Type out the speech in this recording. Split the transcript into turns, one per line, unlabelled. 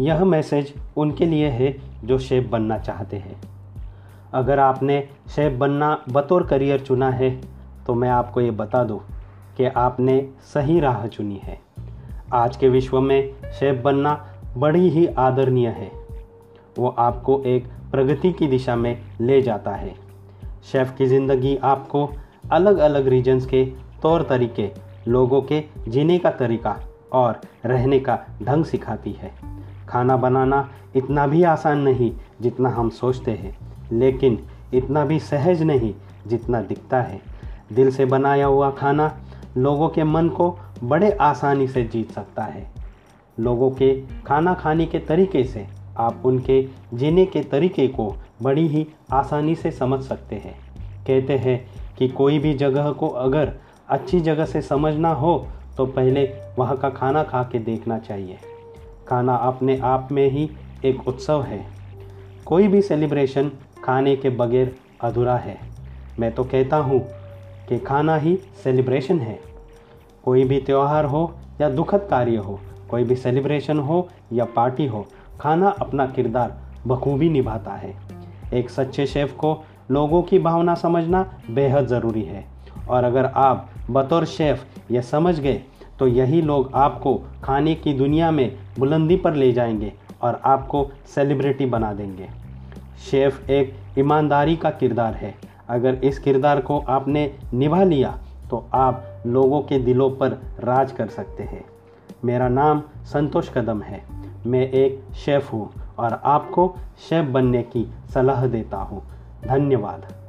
यह मैसेज उनके लिए है जो शेफ बनना चाहते हैं। अगर आपने शेफ बनना बतौर करियर चुना है तो मैं आपको ये बता दूँ कि आपने सही राह चुनी है। आज के विश्व में शेफ बनना बड़ी ही आदरणीय है। वो आपको एक प्रगति की दिशा में ले जाता है। शेफ़ की ज़िंदगी आपको अलग अलग रीजन्स के तौर तरीके, लोगों के जीने का तरीका और रहने का ढंग सिखाती है। खाना बनाना इतना भी आसान नहीं जितना हम सोचते हैं, लेकिन इतना भी सहज नहीं जितना दिखता है। दिल से बनाया हुआ खाना लोगों के मन को बड़े आसानी से जीत सकता है। लोगों के खाना खाने के तरीके से आप उनके जीने के तरीके को बड़ी ही आसानी से समझ सकते हैं। कहते हैं कि कोई भी जगह को अगर अच्छी जगह से समझना हो तो पहले वहाँ का खाना खा के देखना चाहिए। खाना अपने आप में ही एक उत्सव है। कोई भी सेलिब्रेशन खाने के बगैर अधूरा है। मैं तो कहता हूँ कि खाना ही सेलिब्रेशन है। कोई भी त्यौहार हो या दुखद कार्य हो, कोई भी सेलिब्रेशन हो या पार्टी हो, खाना अपना किरदार बखूबी निभाता है। एक सच्चे शेफ़ को लोगों की भावना समझना बेहद ज़रूरी है। और अगर आप बतौर शेफ़ यह समझ गए तो यही लोग आपको खाने की दुनिया में बुलंदी पर ले जाएँगे और आपको सेलिब्रिटी बना देंगे। शेफ़ एक ईमानदारी का किरदार है। अगर इस किरदार को आपने निभा लिया तो आप लोगों के दिलों पर राज कर सकते हैं। मेरा नाम संतोष कदम है। मैं एक शेफ़ हूँ और आपको शेफ़ बनने की सलाह देता हूँ। धन्यवाद।